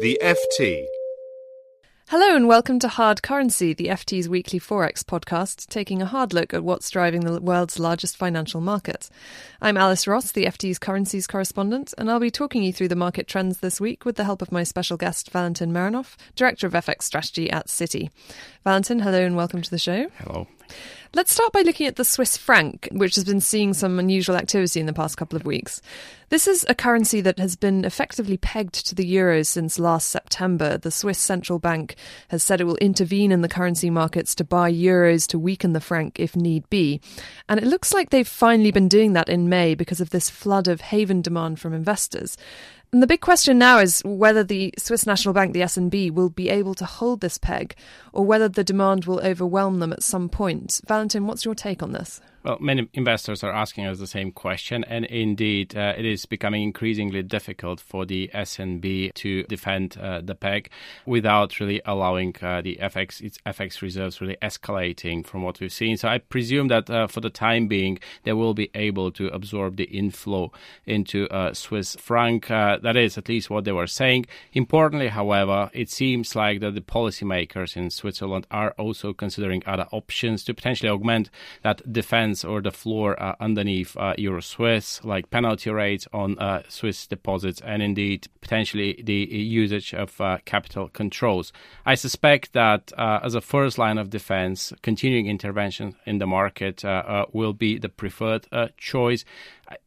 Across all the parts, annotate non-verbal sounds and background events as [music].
The FT. Hello and welcome to Hard Currency, the FT's weekly Forex podcast, taking a hard look at what's driving the world's largest financial markets. I'm Alice Ross, the FT's currencies correspondent, and I'll be talking you through the market trends this week with the help of my special guest, Valentin Marinov, Director of FX Strategy at Citi. Valentin, hello and welcome to the show. Hello. Let's start by looking at the Swiss franc, which has been seeing some unusual activity in the past couple of weeks. This is a currency that has been effectively pegged to the euro since last September. The Swiss central bank has said it will intervene in the currency markets to buy euros to weaken the franc if need be. And it looks like they've finally been doing that in May because of this flood of haven demand from investors. And the big question now is whether the Swiss National Bank, the SNB, will be able to hold this peg or whether the demand will overwhelm them at some point. Valentin, what's your take on this? Well, many investors are asking us the same question, and indeed, uh, it is becoming increasingly difficult for the SNB to defend uh, the peg without really allowing uh, the FX its FX reserves really escalating from what we've seen. So I presume that uh, for the time being, they will be able to absorb the inflow into uh, Swiss franc. Uh, that is at least what they were saying. Importantly, however, it seems like that the policymakers in Switzerland are also considering other options to potentially augment that defense or the floor uh, underneath uh, Euro Swiss, like penalty rates on uh, Swiss deposits, and indeed potentially the usage of uh, capital controls. I suspect that uh, as a first line of defense, continuing intervention in the market uh, will be the preferred choice.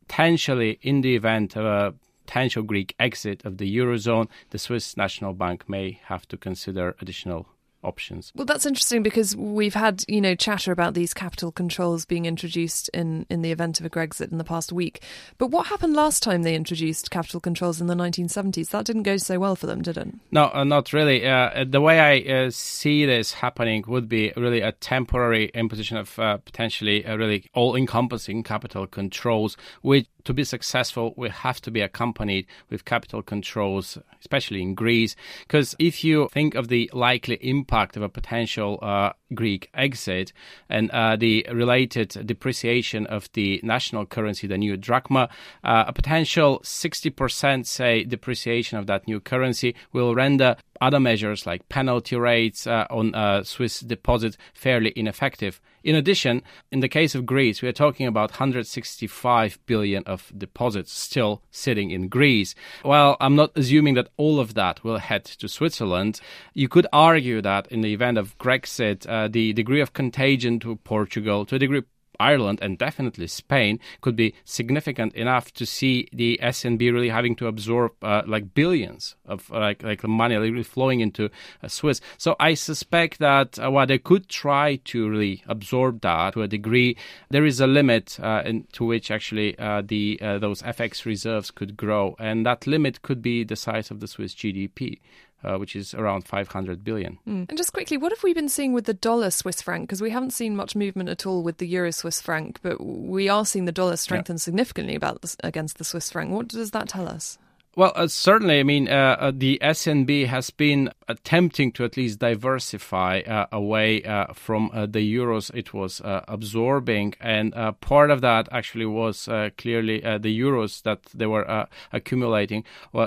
Potentially, in the event of a potential Greek exit of the Eurozone, the Swiss National Bank may have to consider additional options. Well, that's interesting because we've had you know chatter about these capital controls being introduced in in the event of a Grexit in the past week. But what happened last time they introduced capital controls in the 1970s? That didn't go so well for them, did it? No, uh, not really. Uh, the way I uh, see this happening would be really a temporary imposition of uh, potentially a really all-encompassing capital controls, which to be successful, we have to be accompanied with capital controls, especially in Greece. Because if you think of the likely impact of a potential uh, Greek exit and uh, the related depreciation of the national currency, the new drachma, uh, a potential 60%, say, depreciation of that new currency will render other measures like penalty rates uh, on uh, Swiss deposits fairly ineffective. In addition, in the case of Greece, we are talking about 165 billion of deposits still sitting in Greece. Well, I'm not assuming that all of that will head to Switzerland. You could argue that in the event of Grexit, uh, the degree of contagion to Portugal, to a degree Ireland and definitely Spain could be significant enough to see the SNB really having to absorb uh, like billions of uh, like like money really flowing into uh, Swiss. So I suspect that uh, while they could try to really absorb that to a degree, there is a limit uh, in, to which actually uh, the those FX reserves could grow, and that limit could be the size of the Swiss GDP uh, which is around 500 billion. Mm. And just quickly, what have we been seeing with the dollar Swiss franc? Because we haven't seen much movement at all with the euro Swiss franc, but we are seeing the dollar strengthen yeah. significantly about against the Swiss franc. What does that tell us? Well, uh, certainly. I mean, uh, uh the SNB has been attempting to at least diversify uh, away uh, from uh, the euros it was absorbing, and part of that actually was clearly the euros that they were accumulating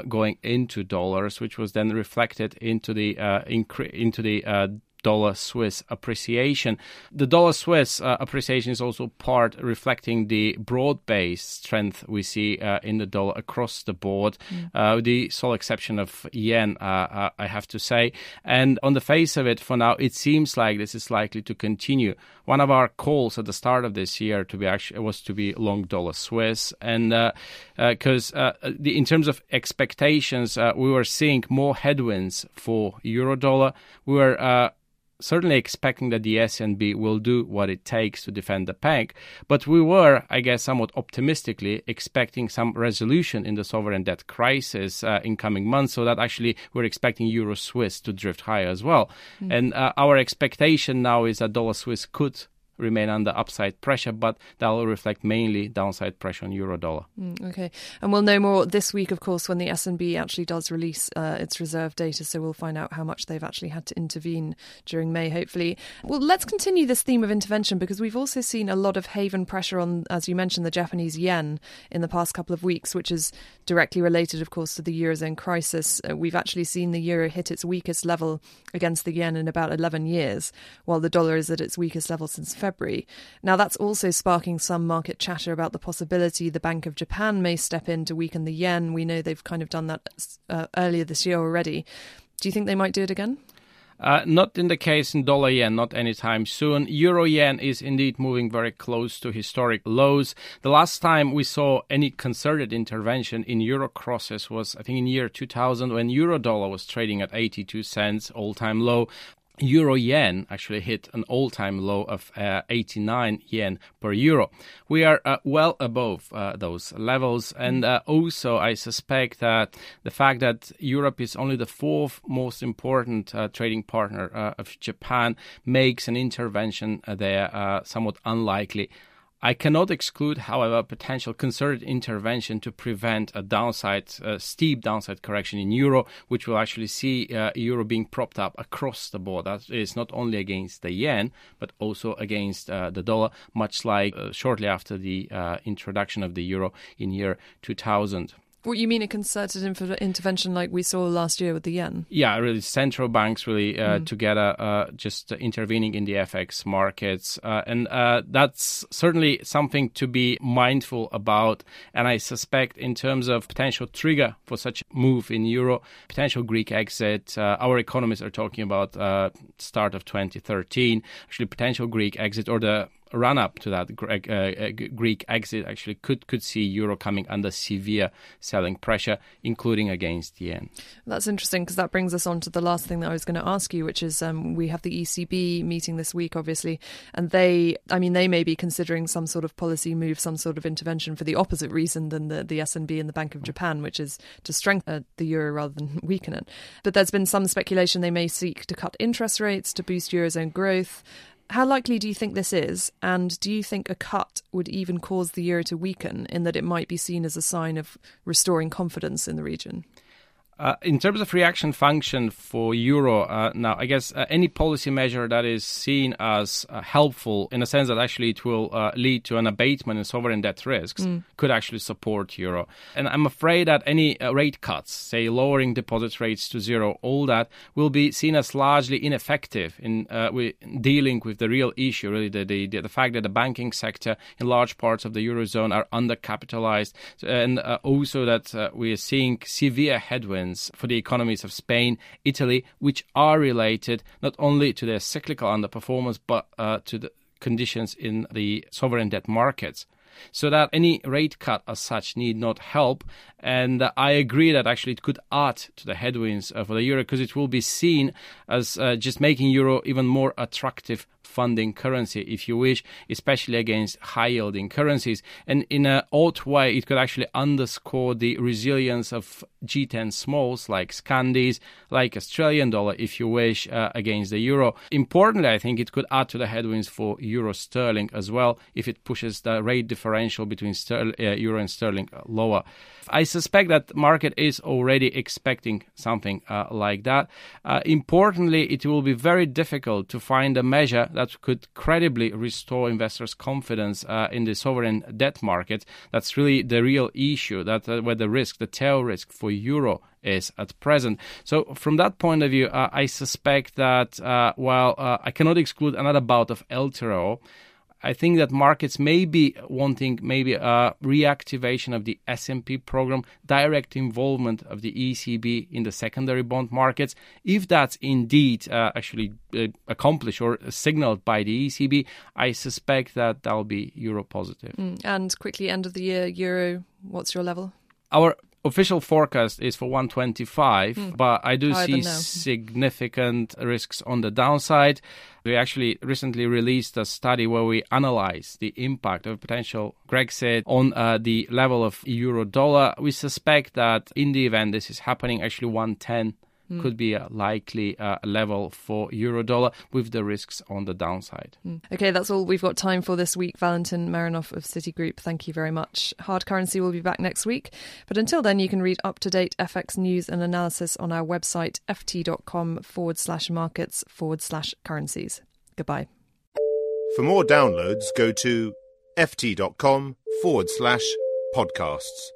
going into dollars, which was then reflected into the incre- into the dollar Swiss appreciation. The dollar Swiss uh, appreciation is also part reflecting the broad based strength we see uh, in the dollar across the board, mm. uh, with the sole exception of yen, uh, uh, I have to say. And on the face of it, for now, it seems like this is likely to continue. One of our calls at the start of this year to be actually was to be long dollar Swiss, and because uh, in terms of expectations, we were seeing more headwinds for euro dollar. We were certainly expecting that the SNB will do what it takes to defend the peg, but we were, I guess, somewhat optimistically expecting some resolution in the sovereign debt crisis uh, in coming months, so that actually we're expecting Euro Swiss to drift higher as well. Mm. And uh, our expectation now is that dollar Swiss could remain under upside pressure, but that will reflect mainly downside pressure on euro dollar. Mm, okay, and we'll know more this week, of course, when the SNB actually does release uh, its reserve data. So we'll find out how much they've actually had to intervene during May, hopefully. Well, let's continue this theme of intervention because we've also seen a lot of haven pressure on, as you mentioned, the Japanese yen in the past couple of weeks, which is directly related, of course, to the eurozone crisis. Uh, we've actually seen the euro hit its weakest level against the yen in about 11 years, while the dollar is at its weakest level since. Now, that's also sparking some market chatter about the possibility the Bank of Japan may step in to weaken the yen. We know they've kind of done that uh, earlier this year already. Do you think they might do it again? Uh, not in the case in dollar yen, not anytime soon. Euro yen is indeed moving very close to historic lows. The last time we saw any concerted intervention in euro crosses was, I think, in year 2000 when euro dollar was trading at 82 cents, all time low euro yen actually hit an all time low of uh, 89 yen per euro. We are uh, well above uh, those levels, and uh, also I suspect that the fact that Europe is only the fourth most important uh, trading partner uh, of Japan makes an intervention there somewhat unlikely. I cannot exclude, however, potential concerted intervention to prevent a downside, uh, steep downside correction in euro, which will actually see uh, euro being propped up across the board. That is not only against the yen, but also against uh, the dollar, much like uh, shortly after the uh, introduction of the euro in year 2000. What you mean a concerted intervention like we saw last year with the yen? Yeah, really, central banks really uh, mm. together uh, just intervening in the FX markets, uh, and uh, that's certainly something to be mindful about. And I suspect, in terms of potential trigger for such a move in euro, potential Greek exit, uh, our economists are talking about uh, start of 2013, actually potential Greek exit or the run up to that uh, uh Greek exit actually could could see euro coming under severe selling pressure, including against yen. That's interesting because that brings us on to the last thing that I was going to ask you, which is um, we have the ECB meeting this week, obviously, and they, I mean, they may be considering some sort of policy move, some sort of intervention for the opposite reason than the the SNB and the Bank of Japan, which is to strengthen the euro rather than [laughs] weaken it. But there's been some speculation they may seek to cut interest rates to boost eurozone growth. How likely do you think this is? And do you think a cut would even cause the euro to weaken in that it might be seen as a sign of restoring confidence in the region? Uh, in terms of reaction function for euro, uh, now I guess uh, any policy measure that is seen as uh, helpful in a sense that actually it will uh, lead to an abatement in sovereign debt risks mm. could actually support euro. And I'm afraid that any uh, rate cuts, say lowering deposit rates to zero, all that will be seen as largely ineffective in dealing with the real issue, really the, the, the fact that the banking sector in large parts of the eurozone are undercapitalized, and also that we are seeing severe headwinds for the economies of Spain, Italy, which are related not only to their cyclical underperformance but uh, to the conditions in the sovereign debt markets so that any rate cut as such need not help. And uh, I agree that actually it could add to the headwinds uh, for the euro because it will be seen as uh, just making euro even more attractive funding currency, if you wish, especially against high yielding currencies. And in an odd way, it could actually underscore the resilience of G10 smalls like Scandis, like Australian dollar, if you wish, uh, against the euro. Importantly, I think it could add to the headwinds for euro sterling as well if it pushes the rate differential between ster- uh, euro and sterling lower. I suspect that market is already expecting something uh, like that. Uh, importantly, it will be very difficult to find a measure that could credibly restore investors' confidence uh, in the sovereign debt market. That's really the real issue. That uh, where the risk, the tail risk for euro is at present. So, from that point of view, uh, I suspect that uh, while uh, I cannot exclude another bout of LTRO, I think that markets may be wanting maybe a reactivation of the SMP program, direct involvement of the ECB in the secondary bond markets. If that's indeed uh, actually uh, accomplished or signaled by the ECB, I suspect that that'll be euro positive. Mm, and quickly, end of the year, euro, what's your level? Our official forecast is for 125, Hmm. but I do Higher see significant risks on the downside. We actually recently released a study where we analyzed the impact of potential Grexit on uh, the level of euro dollar. We suspect that in the event this is happening, actually 110 Hmm. could be a likely uh, level for euro dollar with the risks on the downside. Okay, that's all we've got time for this week. Valentin Marinov of Citigroup, thank you very much. Hard Currency will be back next week. But until then, you can read up to date FX news and analysis on our website, ft.com forward slash markets forward slash currencies. Goodbye. For more downloads, go to ft.com forward slash podcasts.